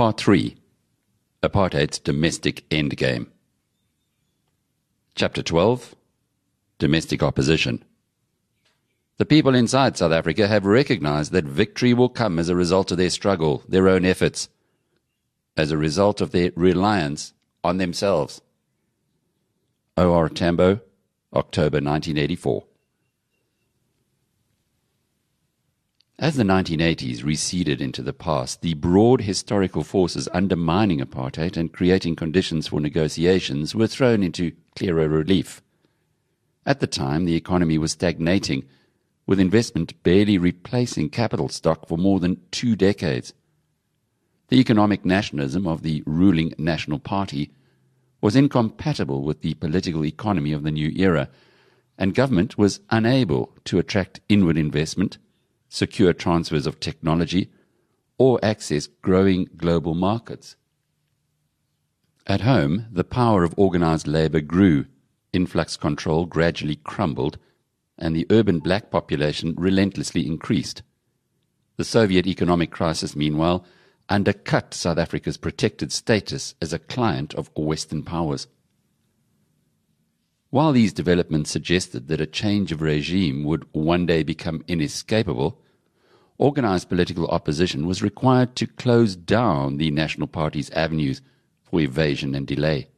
Part 3 Apartheid's Domestic Endgame. Chapter 12 Domestic Opposition. The people inside South Africa have recognized that victory will come as a result of their struggle, their own efforts, as a result of their reliance on themselves. O.R. Tambo, October 1984. As the 1980s receded into the past, the broad historical forces undermining apartheid and creating conditions for negotiations were thrown into clearer relief. At the time, the economy was stagnating, with investment barely replacing capital stock for more than two decades. The economic nationalism of the ruling National Party was incompatible with the political economy of the new era, and government was unable to attract inward investment secure transfers of technology, or access growing global markets. At home, the power of organized labor grew, influx control gradually crumbled, and the urban black population relentlessly increased. The Soviet economic crisis, meanwhile, undercut South Africa's protected status as a client of Western powers. While these developments suggested that a change of regime would one day become inescapable, organized political opposition was required to close down the National Party's avenues for evasion and delay.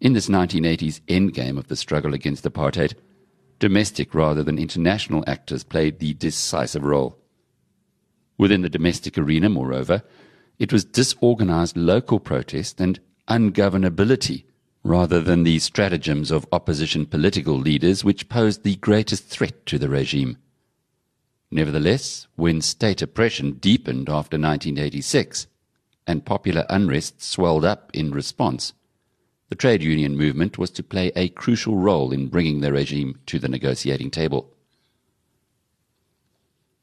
In this 1980s endgame of the struggle against apartheid, domestic rather than international actors played the decisive role. Within the domestic arena, moreover, it was disorganized local protest and ungovernability rather than the stratagems of opposition political leaders which posed the greatest threat to the regime. Nevertheless, when state oppression deepened after 1986 and popular unrest swelled up in response, the trade union movement was to play a crucial role in bringing the regime to the negotiating table.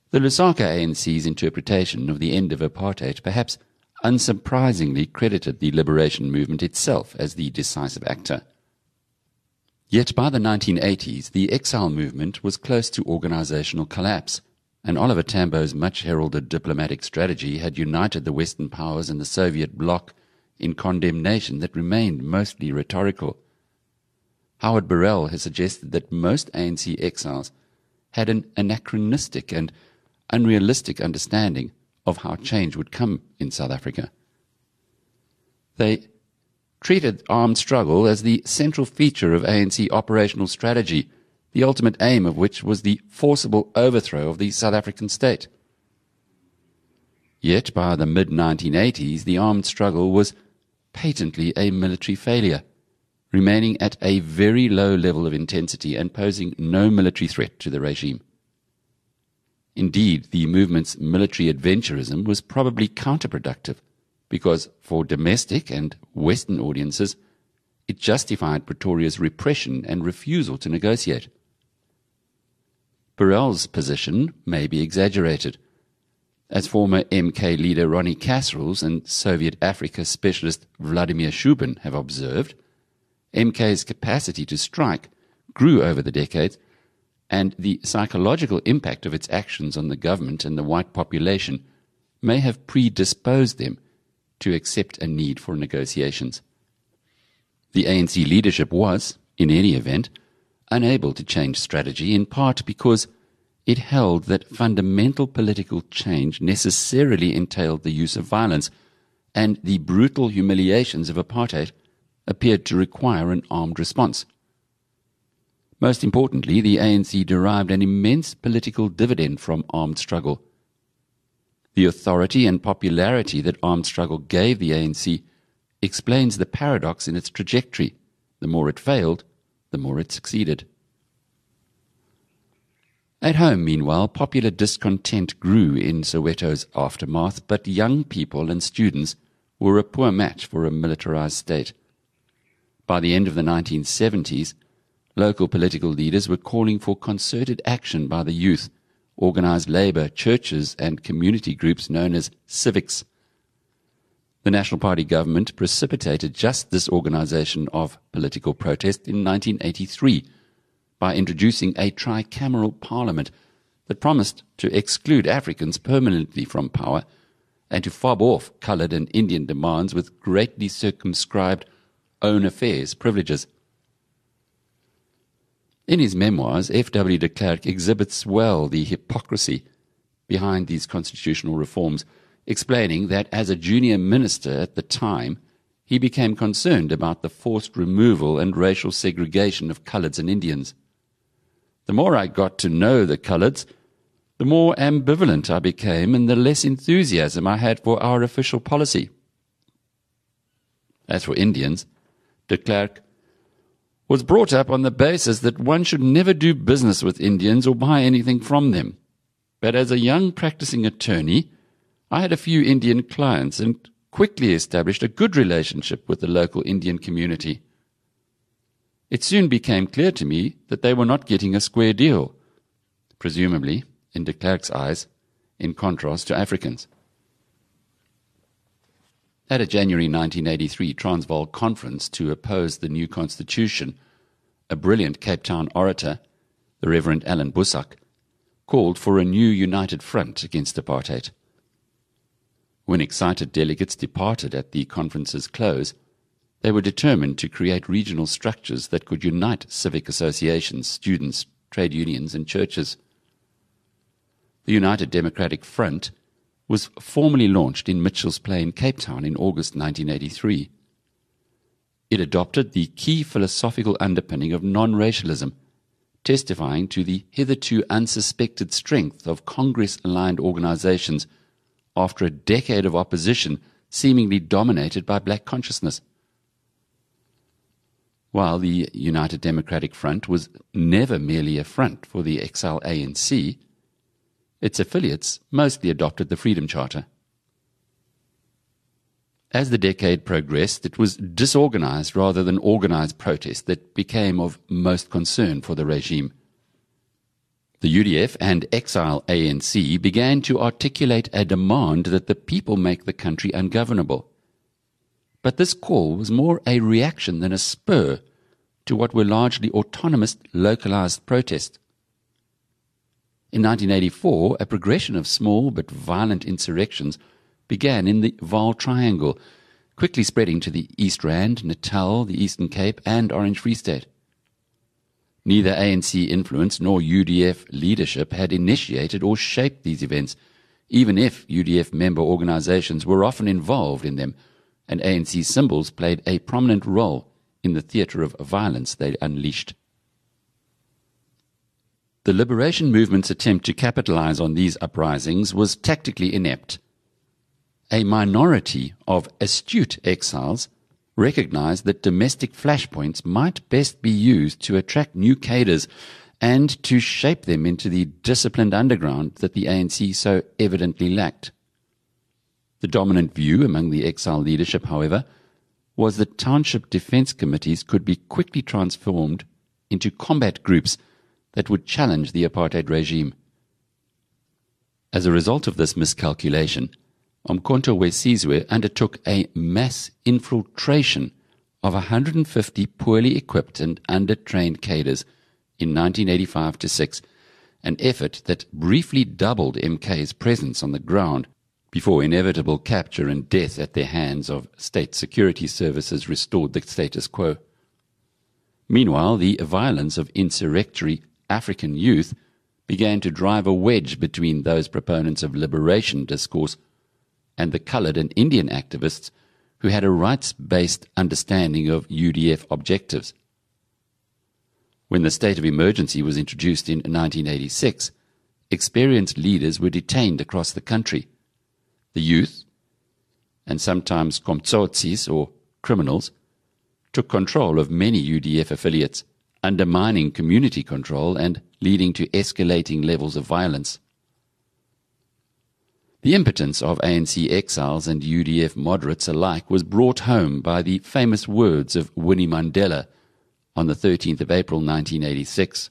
The Lusaka ANC's interpretation of the end of apartheid perhaps unsurprisingly credited the liberation movement itself as the decisive actor. Yet by the 1980s, the exile movement was close to organizational collapse, and Oliver Tambo's much heralded diplomatic strategy had united the Western powers and the Soviet bloc in condemnation that remained mostly rhetorical. Howard Barrell has suggested that most ANC exiles had an anachronistic and unrealistic understanding of how change would come in South Africa. They treated armed struggle as the central feature of ANC operational strategy, the ultimate aim of which was the forcible overthrow of the South African state. Yet by the mid 1980s, the armed struggle was patently a military failure, remaining at a very low level of intensity and posing no military threat to the regime. Indeed, the movement's military adventurism was probably counterproductive because for domestic and Western audiences, it justified Pretoria's repression and refusal to negotiate. Barrell's position may be exaggerated. As former MK leader Ronnie Kasrils and Soviet Africa specialist Vladimir Shubin have observed, MK's capacity to strike grew over the decades and the psychological impact of its actions on the government and the white population may have predisposed them to accept a need for negotiations. The ANC leadership was, in any event, unable to change strategy in part because it held that fundamental political change necessarily entailed the use of violence, and the brutal humiliations of apartheid appeared to require an armed response. Most importantly, the ANC derived an immense political dividend from armed struggle. The authority and popularity that armed struggle gave the ANC explains the paradox in its trajectory. The more it failed, the more it succeeded. At home, meanwhile, popular discontent grew in Soweto's aftermath, but young people and students were a poor match for a militarized state. By the end of the 1970s, Local political leaders were calling for concerted action by the youth, organized labor, churches, and community groups known as civics. The National Party government precipitated just this organization of political protest in 1983 by introducing a tricameral parliament that promised to exclude Africans permanently from power and to fob off coloured and Indian demands with greatly circumscribed own affairs privileges. In his memoirs, F.W. de Klerk exhibits well the hypocrisy behind these constitutional reforms, explaining that as a junior minister at the time, he became concerned about the forced removal and racial segregation of coloureds and Indians. The more I got to know the coloureds, the more ambivalent I became and the less enthusiasm I had for our official policy. As for Indians, de Klerk was brought up on the basis that one should never do business with Indians or buy anything from them. But as a young practicing attorney, I had a few Indian clients and quickly established a good relationship with the local Indian community. It soon became clear to me that they were not getting a square deal, presumably, in de Klerk's eyes, in contrast to Africans. At a January 1983 Transvaal conference to oppose the new constitution, a brilliant Cape Town orator, the Reverend Allan Boesak, called for a new united front against apartheid. When excited delegates departed at the conference's close, they were determined to create regional structures that could unite civic associations, students, trade unions, and churches. The United Democratic Front was formally launched in Mitchells Plain in Cape Town in August 1983. It adopted the key philosophical underpinning of non racialism testifying to the hitherto unsuspected strength of Congress aligned organizations after a decade of opposition seemingly dominated by black consciousness. While the United Democratic Front was never merely a front for the exile ANC, its affiliates mostly adopted the Freedom Charter. As the decade progressed, it was disorganized rather than organized protest that became of most concern for the regime. The UDF and Exile ANC began to articulate a demand that the people make the country ungovernable. But this call was more a reaction than a spur to what were largely autonomous, localized protests. In 1984, a progression of small but violent insurrections began in the Vaal Triangle, quickly spreading to the East Rand, Natal, the Eastern Cape, and Orange Free State. Neither ANC influence nor UDF leadership had initiated or shaped these events, even if UDF member organizations were often involved in them, and ANC symbols played a prominent role in the theater of violence they unleashed. The liberation movement's attempt to capitalize on these uprisings was tactically inept a minority of astute exiles recognized that domestic flashpoints might best be used to attract new cadres and to shape them into the disciplined underground that the ANC so evidently lacked. The dominant view among the exile leadership, however, was that township defense committees could be quickly transformed into combat groups that would challenge the apartheid regime. As a result of this miscalculation, Umkhonto we undertook a mass infiltration of 150 poorly equipped and undertrained cadres in 1985 to 6, an effort that briefly doubled MK's presence on the ground before inevitable capture and death at the hands of state security services restored the status quo. Meanwhile, the violence of insurrectory African youth began to drive a wedge between those proponents of liberation discourse and the colored and Indian activists who had a rights based understanding of UDF objectives. When the state of emergency was introduced in 1986, experienced leaders were detained across the country. The youth, and sometimes comtsotsis or criminals, took control of many UDF affiliates, undermining community control and leading to escalating levels of violence. The impotence of ANC exiles and UDF moderates alike was brought home by the famous words of Winnie Mandela on the 13th of April 1986.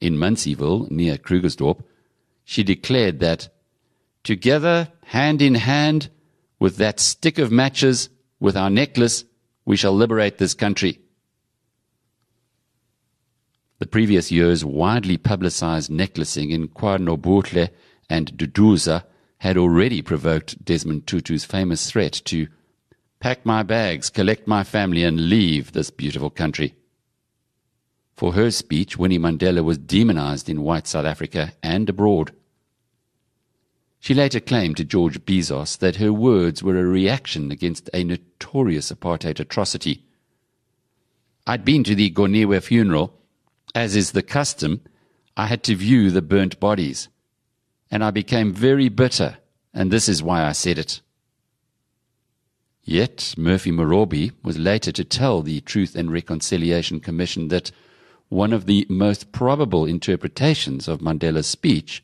In Munsieville, near Krugersdorp, she declared that, Together, hand in hand, with that stick of matches, with our necklace, we shall liberate this country. The previous year's widely publicized necklacing in KwaNobuhle and Duduza had already provoked Desmond Tutu's famous threat to pack my bags, collect my family, and leave this beautiful country. For her speech, Winnie Mandela was demonized in white South Africa and abroad. She later claimed to George Bizos that her words were a reaction against a notorious apartheid atrocity. I'd been to the Goniwe funeral. As is the custom, I had to view the burnt bodies. And I became very bitter, and this is why I said it. Yet Murphy Morobe was later to tell the Truth and Reconciliation Commission that one of the most probable interpretations of Mandela's speech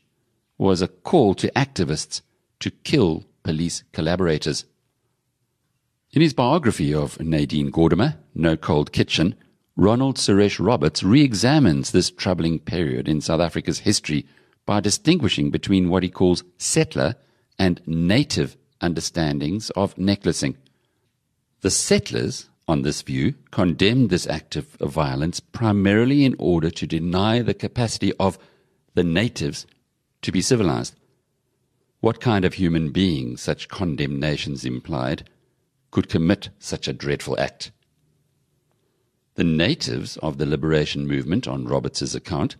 was a call to activists to kill police collaborators. In his biography of Nadine Gordimer, No Cold Kitchen, Ronald Suresh Roberts re examines this troubling period in South Africa's history by distinguishing between what he calls settler and native understandings of necklacing. The settlers, on this view, condemned this act of violence primarily in order to deny the capacity of the natives to be civilized. What kind of human being such condemnations implied could commit such a dreadful act? The natives of the liberation movement, on Roberts's account,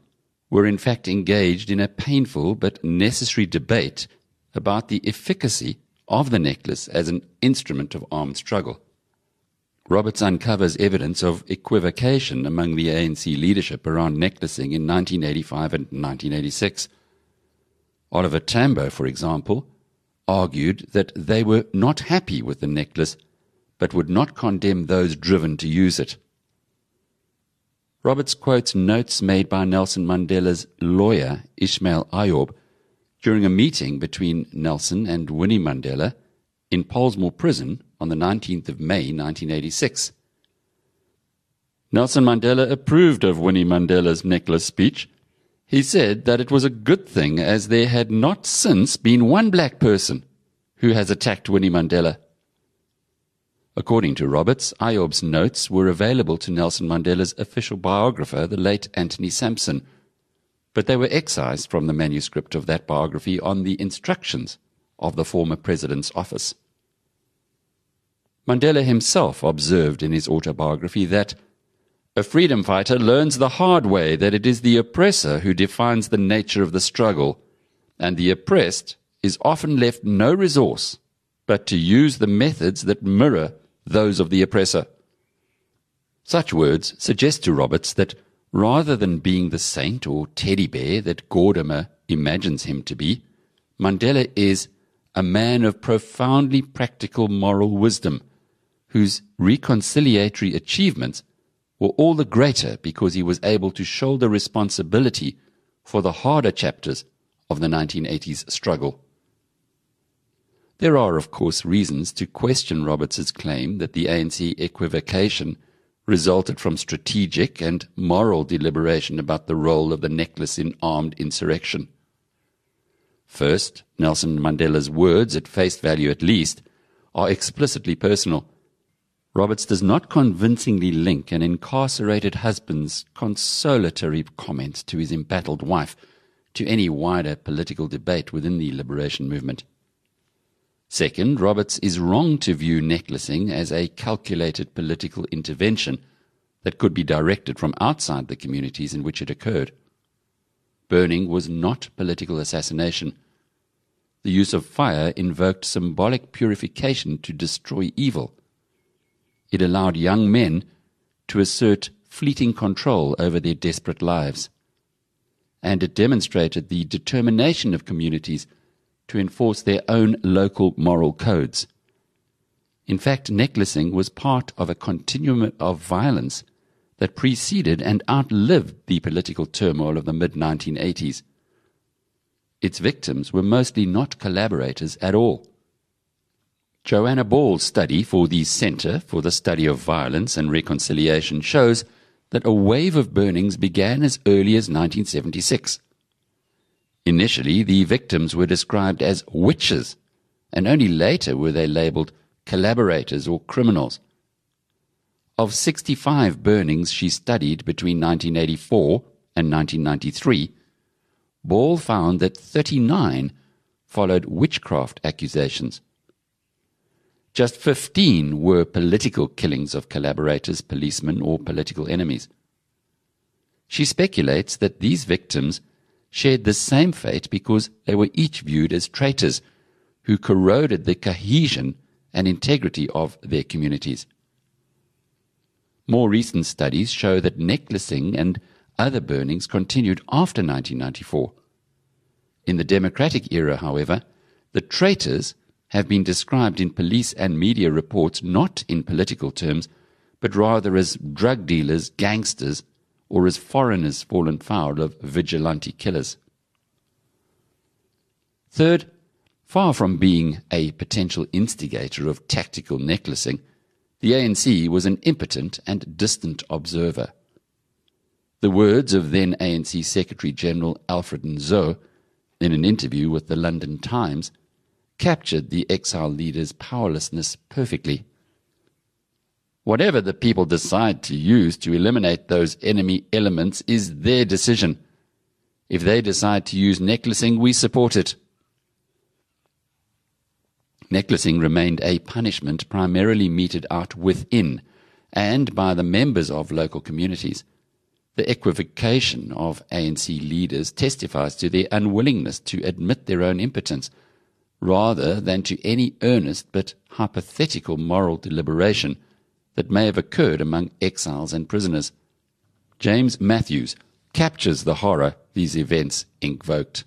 were in fact engaged in a painful but necessary debate about the efficacy of the necklace as an instrument of armed struggle. Roberts uncovers evidence of equivocation among the ANC leadership around necklacing in 1985 and 1986. Oliver Tambo, for example, argued that they were not happy with the necklace, but would not condemn those driven to use it. Roberts quotes notes made by Nelson Mandela's lawyer, Ismail Ayob, during a meeting between Nelson and Winnie Mandela in Pollsmoor Prison on the 19th of May 1986. Nelson Mandela approved of Winnie Mandela's necklace speech. He said that it was a good thing as there had not since been one black person who has attacked Winnie Mandela. According to Roberts, Ayob's notes were available to Nelson Mandela's official biographer, the late Anthony Sampson, but they were excised from the manuscript of that biography on the instructions of the former president's office. Mandela himself observed in his autobiography that a freedom fighter learns the hard way that it is the oppressor who defines the nature of the struggle, and the oppressed is often left no resource but to use the methods that mirror those of the oppressor. Such words suggest to Roberts that rather than being the saint or teddy bear that Gordimer imagines him to be, Mandela is a man of profoundly practical moral wisdom, whose reconciliatory achievements were all the greater because he was able to shoulder responsibility for the harder chapters of the 1980s struggle. There are, of course, reasons to question Roberts's claim that the ANC equivocation resulted from strategic and moral deliberation about the role of the necklace in armed insurrection. First, Nelson Mandela's words, at face value at least, are explicitly personal. Roberts does not convincingly link an incarcerated husband's consolatory comment to his embattled wife to any wider political debate within the liberation movement. Second, Roberts is wrong to view necklacing as a calculated political intervention that could be directed from outside the communities in which it occurred. Burning was not political assassination. The use of fire invoked symbolic purification to destroy evil. It allowed young men to assert fleeting control over their desperate lives. And it demonstrated the determination of communities to enforce their own local moral codes. In fact, necklacing was part of a continuum of violence that preceded and outlived the political turmoil of the mid 1980s. Its victims were mostly not collaborators at all. Joanna Ball's study for the Center for the Study of Violence and Reconciliation shows that a wave of burnings began as early as 1976. Initially, the victims were described as witches, and only later were they labeled collaborators or criminals. Of 65 burnings she studied between 1984 and 1993, Ball found that 39 followed witchcraft accusations. Just 15 were political killings of collaborators, policemen, or political enemies. She speculates that these victims shared the same fate because they were each viewed as traitors who corroded the cohesion and integrity of their communities. More recent studies show that necklacing and other burnings continued after 1994. In the democratic era, however, the traitors have been described in police and media reports not in political terms, but rather as drug dealers, gangsters, or as foreigners fallen foul of vigilante killers. Third, far from being a potential instigator of tactical necklacing, the ANC was an impotent and distant observer. The words of then ANC Secretary General Alfred Nzo in an interview with the London Times captured the exile leader's powerlessness perfectly. Whatever the people decide to use to eliminate those enemy elements is their decision. If they decide to use necklacing, we support it. Necklacing remained a punishment primarily meted out within and by the members of local communities. The equivocation of ANC leaders testifies to their unwillingness to admit their own impotence, rather than to any earnest but hypothetical moral deliberation that may have occurred among exiles and prisoners. James Matthews captures the horror these events invoked.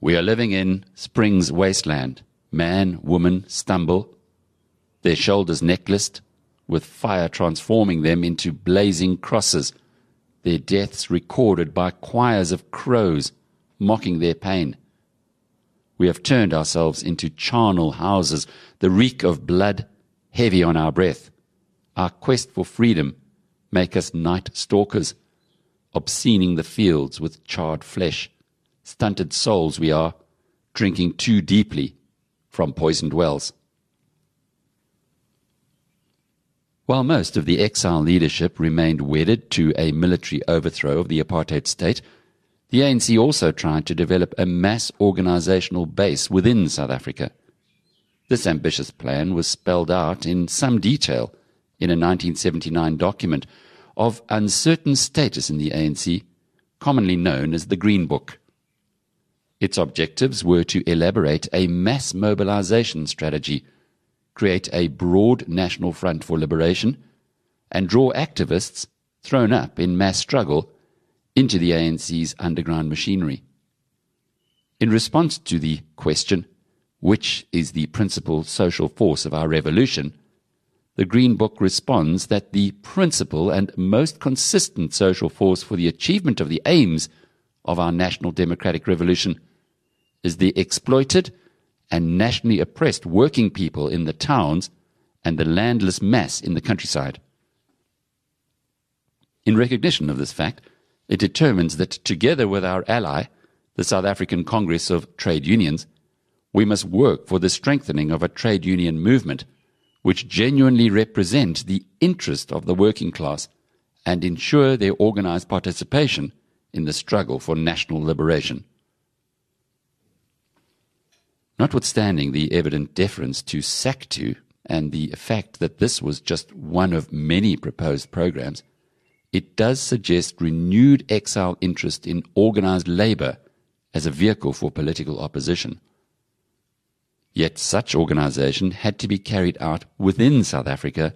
We are living in spring's wasteland. Man, woman stumble, their shoulders necklaced, with fire transforming them into blazing crosses, their deaths recorded by choirs of crows mocking their pain. We have turned ourselves into charnel houses, the reek of blood heavy on our breath. Our quest for freedom make us night stalkers, obscening the fields with charred flesh. Stunted souls we are, drinking too deeply from poisoned wells. While most of the exile leadership remained wedded to a military overthrow of the apartheid state, the ANC also tried to develop a mass organizational base within South Africa. This ambitious plan was spelled out in some detail in a 1979 document of uncertain status in the ANC, commonly known as the Green Book. Its objectives were to elaborate a mass mobilization strategy create a broad national front for liberation, and draw activists thrown up in mass struggle into the ANC's underground machinery. In response to the question, which is the principal social force of our revolution, the Green Book responds that the principal and most consistent social force for the achievement of the aims of our national democratic revolution is the exploited and nationally oppressed working people in the towns and the landless mass in the countryside. In recognition of this fact, it determines that together with our ally, the South African Congress of Trade Unions, we must work for the strengthening of a trade union movement which genuinely represent the interest of the working class and ensure their organized participation in the struggle for national liberation. Notwithstanding the evident deference to SACTU and the fact that this was just one of many proposed programs, it does suggest renewed exile interest in organized labor as a vehicle for political opposition. Yet such organization had to be carried out within South Africa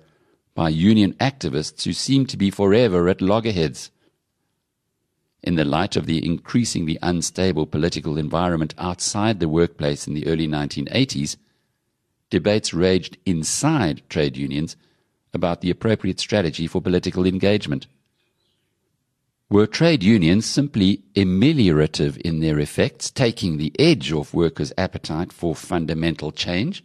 by union activists who seemed to be forever at loggerheads in the light of the increasingly unstable political environment outside the workplace in the early 1980s, debates raged inside trade unions about the appropriate strategy for political engagement. Were trade unions simply ameliorative in their effects, taking the edge off workers' appetite for fundamental change?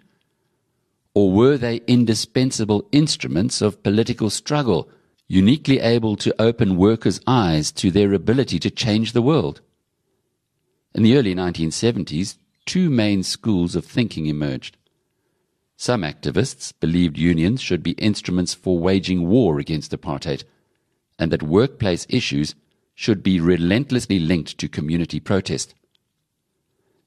Or were they indispensable instruments of political struggle uniquely able to open workers' eyes to their ability to change the world. In the early 1970s, two main schools of thinking emerged. Some activists believed unions should be instruments for waging war against apartheid, and that workplace issues should be relentlessly linked to community protest.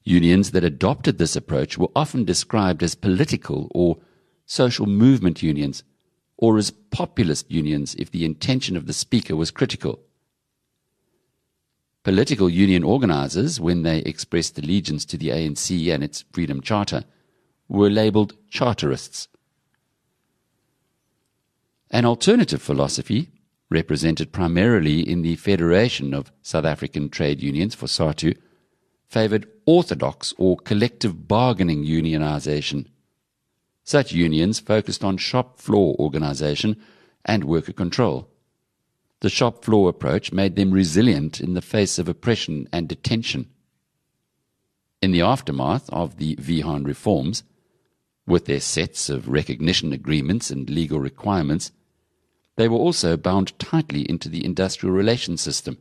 Unions that adopted this approach were often described as political or social movement unions, or as populist unions if the intention of the speaker was critical. Political union organizers, when they expressed allegiance to the ANC and its Freedom Charter, were labeled charterists. An alternative philosophy, represented primarily in the Federation of South African Trade Unions or Fosatu, favored orthodox or collective bargaining unionization. Such unions focused on shop floor organization and worker control. The shop floor approach made them resilient in the face of oppression and detention. In the aftermath of the Wiehahn reforms, with their sets of recognition agreements and legal requirements, they were also bound tightly into the industrial relations system.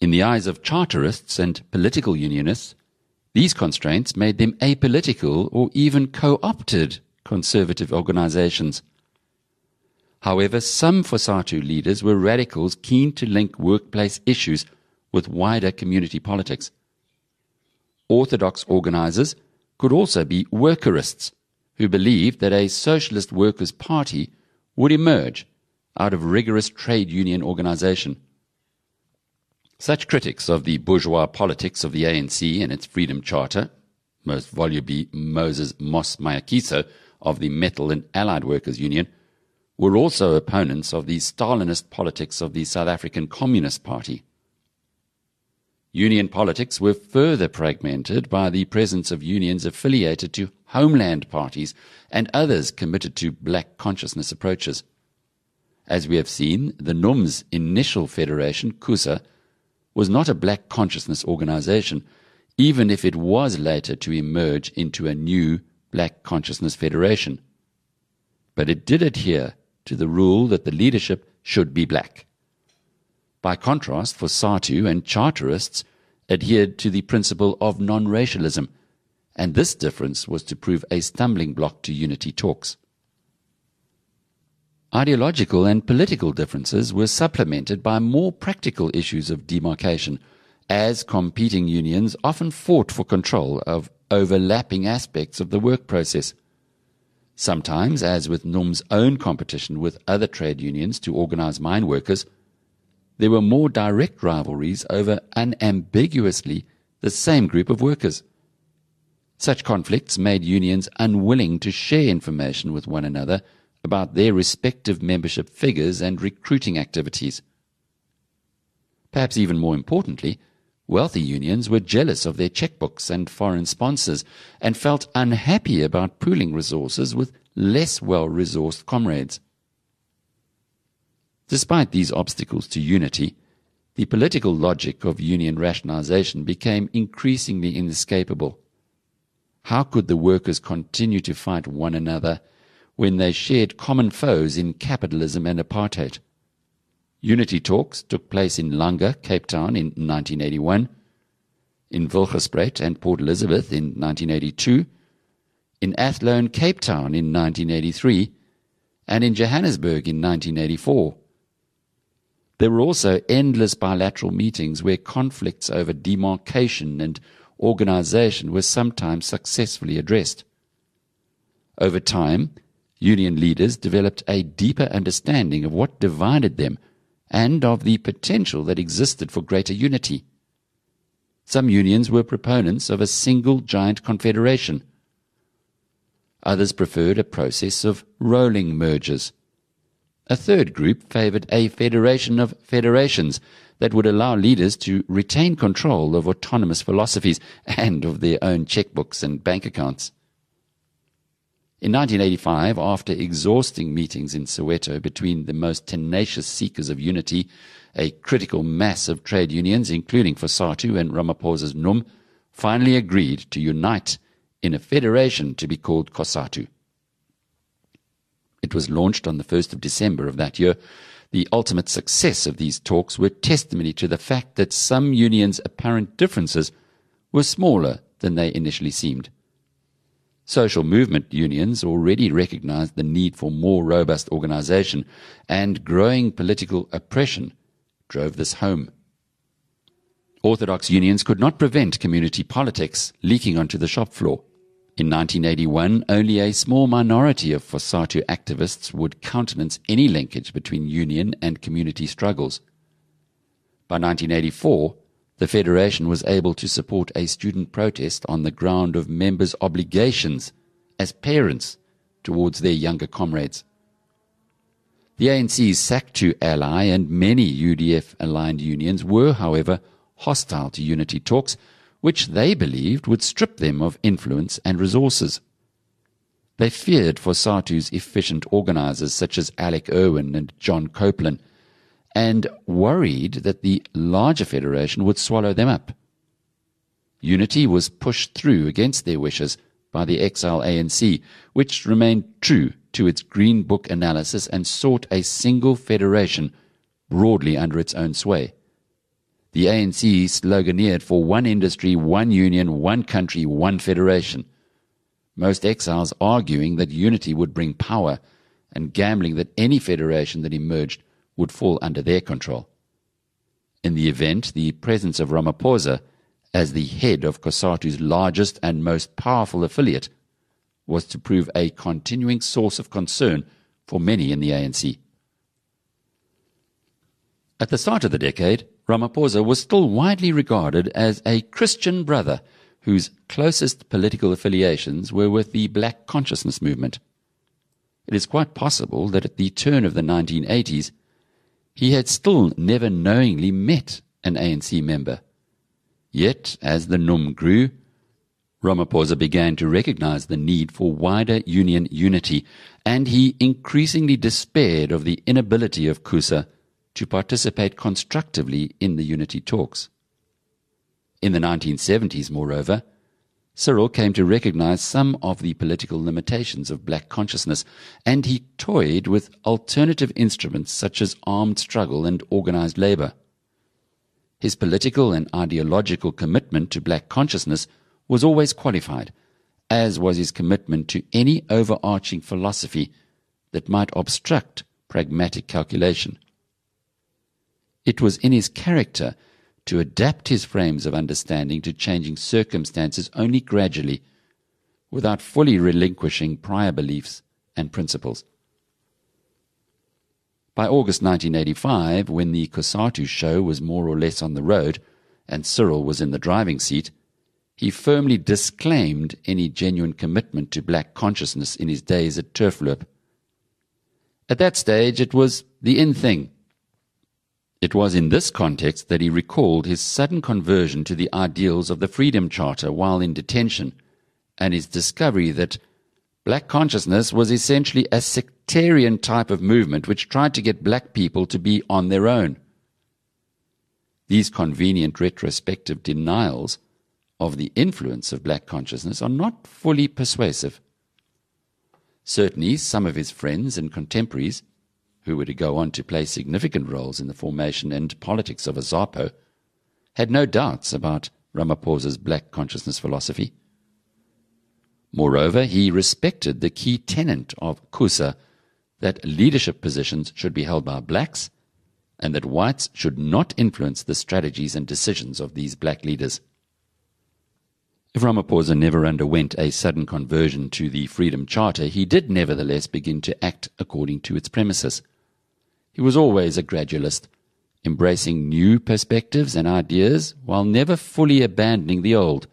In the eyes of charterists and political unionists, these constraints made them apolitical or even co-opted conservative organizations. However, some Fosatu leaders were radicals keen to link workplace issues with wider community politics. Orthodox organizers could also be workerists who believed that a socialist workers' party would emerge out of rigorous trade union organization. Such critics of the bourgeois politics of the ANC and its Freedom Charter, most volubly Moses Moss Mayekiso of the Metal and Allied Workers Union, were also opponents of the Stalinist politics of the South African Communist Party. Union politics were further fragmented by the presence of unions affiliated to homeland parties and others committed to black consciousness approaches. As we have seen, the NUM's initial federation, CUSA, was not a black consciousness organization, even if it was later to emerge into a new black consciousness federation. But it did adhere to the rule that the leadership should be black. By contrast, Fosatu and Charterists adhered to the principle of non-racialism, and this difference was to prove a stumbling block to unity talks. Ideological and political differences were supplemented by more practical issues of demarcation, as competing unions often fought for control of overlapping aspects of the work process. Sometimes, as with NUM's own competition with other trade unions to organize mine workers, there were more direct rivalries over unambiguously the same group of workers. Such conflicts made unions unwilling to share information with one another about their respective membership figures and recruiting activities. Perhaps even more importantly, wealthy unions were jealous of their checkbooks and foreign sponsors and felt unhappy about pooling resources with less well resourced comrades. Despite these obstacles to unity, the political logic of union rationalization became increasingly inescapable. How could the workers continue to fight one another when they shared common foes in capitalism and apartheid. Unity talks took place in Langa, Cape Town in 1981, in Wilgespruit and Port Elizabeth in 1982, in Athlone, Cape Town in 1983, and in Johannesburg in 1984. There were also endless bilateral meetings where conflicts over demarcation and organization were sometimes successfully addressed. Over time, Union leaders developed a deeper understanding of what divided them and of the potential that existed for greater unity. Some unions were proponents of a single giant confederation. Others preferred a process of rolling mergers. A third group favored a federation of federations that would allow leaders to retain control of autonomous philosophies and of their own checkbooks and bank accounts. In 1985, after exhausting meetings in Soweto between the most tenacious seekers of unity, a critical mass of trade unions, including Fosatu and Ramaphosa's NUM, finally agreed to unite in a federation to be called COSATU. It was launched on the 1st of December of that year. The ultimate success of these talks were testimony to the fact that some unions' apparent differences were smaller than they initially seemed. Social movement unions already recognized the need for more robust organization, and growing political oppression drove this home. Orthodox unions could not prevent community politics leaking onto the shop floor. In 1981, only a small minority of Fosatu activists would countenance any linkage between union and community struggles. By 1984, the Federation was able to support a student protest on the ground of members' obligations as parents towards their younger comrades. The ANC's SACTU ally and many UDF aligned unions were, however, hostile to unity talks which they believed would strip them of influence and resources. They feared Fosatu's efficient organizers such as Alec Erwin and John Copelyn, and worried that the larger federation would swallow them up. Unity was pushed through against their wishes by the exile ANC, which remained true to its Green Book analysis and sought a single federation broadly under its own sway. The ANC sloganeered for one industry, one union, one country, one federation. Most exiles arguing that unity would bring power and gambling that any federation that emerged would fall under their control. In the event, the presence of Ramaphosa as the head of COSATU's largest and most powerful affiliate was to prove a continuing source of concern for many in the ANC. At the start of the decade, Ramaphosa was still widely regarded as a Christian brother whose closest political affiliations were with the black consciousness movement. It is quite possible that at the turn of the 1980s, he had still never knowingly met an ANC member. Yet, as the NUM grew, Ramaphosa began to recognize the need for wider union unity, and he increasingly despaired of the inability of CUSA to participate constructively in the unity talks. In the 1970s, moreover, Cyril came to recognize some of the political limitations of black consciousness, and he toyed with alternative instruments such as armed struggle and organized labor. His political and ideological commitment to black consciousness was always qualified, as was his commitment to any overarching philosophy that might obstruct pragmatic calculation. It was in his character to adapt his frames of understanding to changing circumstances only gradually, without fully relinquishing prior beliefs and principles. By August 1985, when the COSATU show was more or less on the road and Cyril was in the driving seat, he firmly disclaimed any genuine commitment to black consciousness in his days at Turfloop. At that stage, it was the in thing it was in this context that he recalled his sudden conversion to the ideals of the Freedom Charter while in detention, and his discovery that black consciousness was essentially a sectarian type of movement which tried to get black people to be on their own. These convenient retrospective denials of the influence of black consciousness are not fully persuasive. Certainly, some of his friends and contemporaries who were to go on to play significant roles in the formation and politics of AZAPO, had no doubts about Ramaphosa's black consciousness philosophy. Moreover, he respected the key tenet of CUSA that leadership positions should be held by blacks and that whites should not influence the strategies and decisions of these black leaders. If Ramaphosa never underwent a sudden conversion to the Freedom Charter, he did nevertheless begin to act according to its premises. He was always a gradualist, embracing new perspectives and ideas while never fully abandoning the old,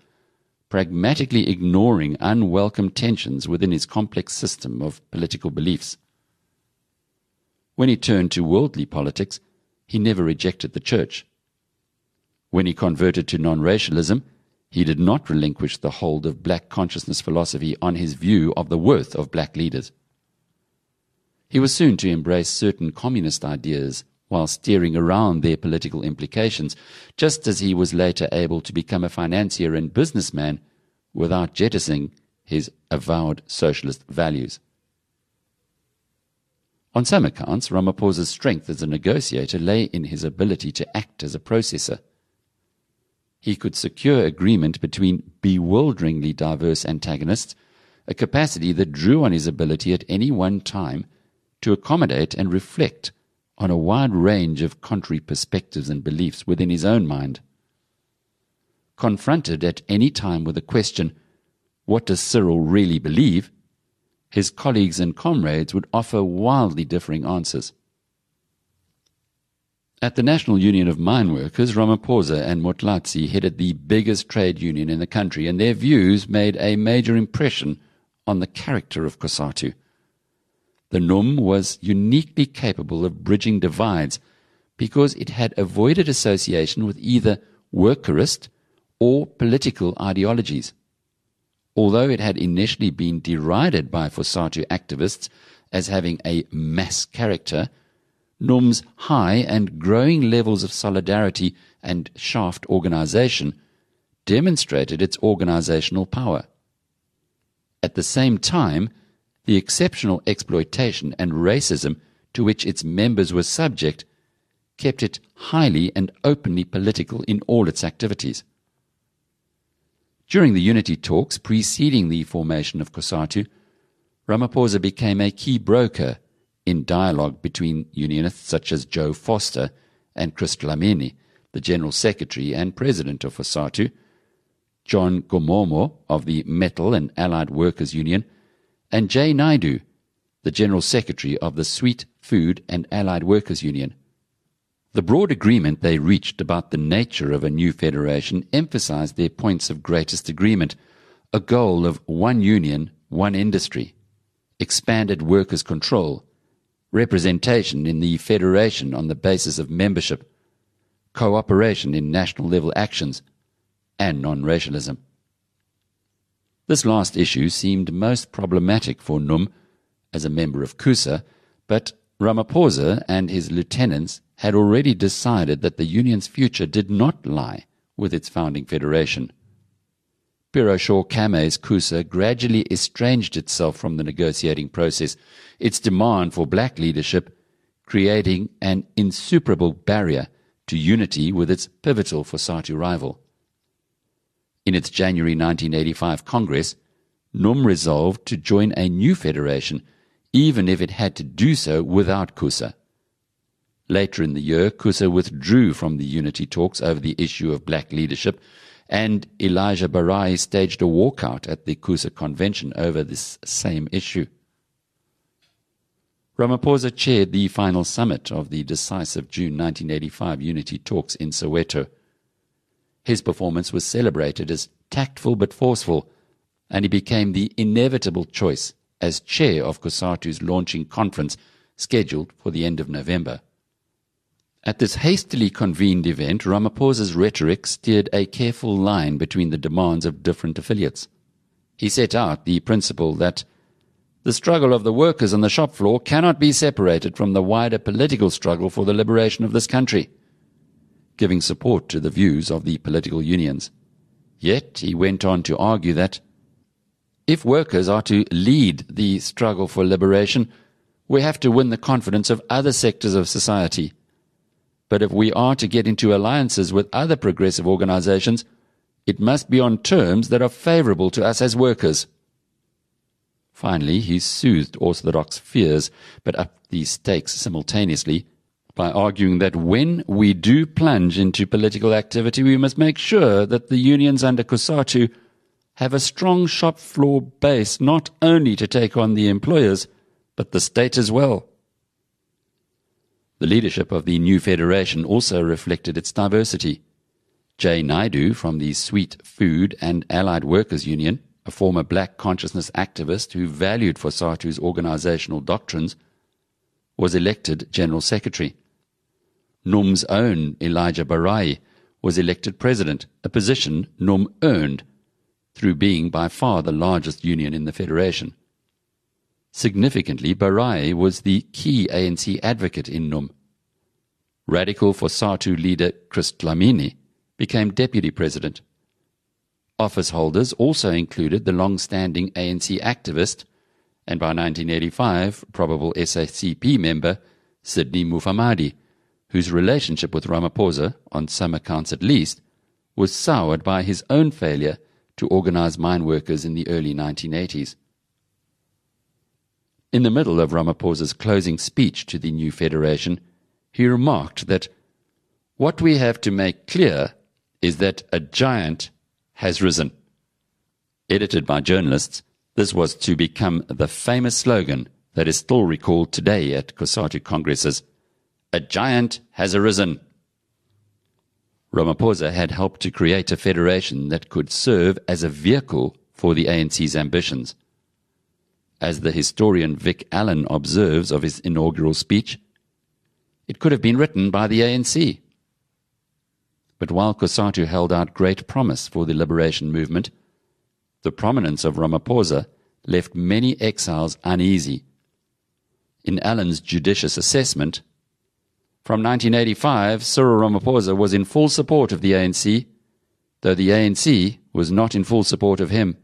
pragmatically ignoring unwelcome tensions within his complex system of political beliefs. When he turned to worldly politics, he never rejected the church. When he converted to non racialism, he did not relinquish the hold of black consciousness philosophy on his view of the worth of black leaders. He was soon to embrace certain communist ideas while steering around their political implications, just as he was later able to become a financier and businessman without jettisoning his avowed socialist values. On some accounts, Ramaphosa's strength as a negotiator lay in his ability to act as a processor. He could secure agreement between bewilderingly diverse antagonists, a capacity that drew on his ability at any one time to accommodate and reflect on a wide range of contrary perspectives and beliefs within his own mind. confronted at any time with the question, What does Cyril really believe? his colleagues and comrades would offer wildly differing answers. At the National Union of Mine Workers, Ramaphosa and Motlatsi headed the biggest trade union in the country, and their views made a major impression on the character of COSATU. The NUM was uniquely capable of bridging divides because it had avoided association with either workerist or political ideologies. Although it had initially been derided by Fosatu activists as having a mass character, NUM's high and growing levels of solidarity and shaft organization demonstrated its organizational power. At the same time, the exceptional exploitation and racism to which its members were subject kept it highly and openly political in all its activities. During the unity talks preceding the formation of COSATU, Ramaphosa became a key broker in dialogue between unionists such as Joe Foster and Chris Dlamini, the General Secretary and President of COSATU, John Gomomo of the Metal and Allied Workers Union, and Jay Naidoo, the General Secretary of the Sweet Food and Allied Workers Union. The broad agreement they reached about the nature of a new federation emphasized their points of greatest agreement a goal of one union, one industry, expanded workers' control, representation in the Federation on the basis of membership, cooperation in national level actions, and non racialism. This last issue seemed most problematic for NUM as a member of CUSA, but Ramaphosa and his lieutenants had already decided that the Union's future did not lie with its founding federation. Piroshaw Camay's CUSA gradually estranged itself from the negotiating process, its demand for black leadership creating an insuperable barrier to unity with its pivotal Fosatu rival. In its January 1985 Congress, NUM resolved to join a new federation, even if it had to do so without CUSA. Later in the year, CUSA withdrew from the unity talks over the issue of black leadership and Elijah Barayi staged a walkout at the CUSA convention over this same issue. Ramaphosa chaired the final summit of the decisive June 1985 unity talks in Soweto. His performance was celebrated as tactful but forceful, and he became the inevitable choice as chair of COSATU's launching conference scheduled for the end of November. At this hastily convened event, Ramaphosa's rhetoric steered a careful line between the demands of different affiliates. He set out the principle that the struggle of the workers on the shop floor cannot be separated from the wider political struggle for the liberation of this country, giving support to the views of the political unions. Yet he went on to argue that if workers are to lead the struggle for liberation, we have to win the confidence of other sectors of society but if we are to get into alliances with other progressive organizations, it must be on terms that are favorable to us as workers. Finally, he soothed orthodox fears, but upped the stakes simultaneously by arguing that when we do plunge into political activity, we must make sure that the unions under COSATU have a strong shop floor base not only to take on the employers, but the state as well. The leadership of the new federation also reflected its diversity. Jay Naidoo from the Sweet Food and Allied Workers Union, a former black consciousness activist who valued Fosatu's organizational doctrines, was elected General Secretary. NUM's own Elijah Barayi was elected President, a position NUM earned through being by far the largest union in the Federation. Significantly, Barayi was the key ANC advocate in NUM. Radical Fosatu leader Chris Dlamini became deputy president. Office holders also included the long-standing ANC activist and by 1985 probable SACP member Sydney Mufamadi, whose relationship with Ramaphosa, on some accounts at least, was soured by his own failure to organize mine workers in the early 1980s. In the middle of Ramaphosa's closing speech to the new federation, he remarked that what we have to make clear is that a giant has risen. Edited by journalists, this was to become the famous slogan that is still recalled today at COSATU congresses. A giant has arisen. Ramaphosa had helped to create a federation that could serve as a vehicle for the ANC's ambitions. As the historian Vic Allen observes of his inaugural speech, it could have been written by the ANC. But while COSATU held out great promise for the liberation movement, the prominence of Ramaphosa left many exiles uneasy. In Allen's judicious assessment, from 1985, Cyril Ramaphosa was in full support of the ANC, though the ANC was not in full support of him.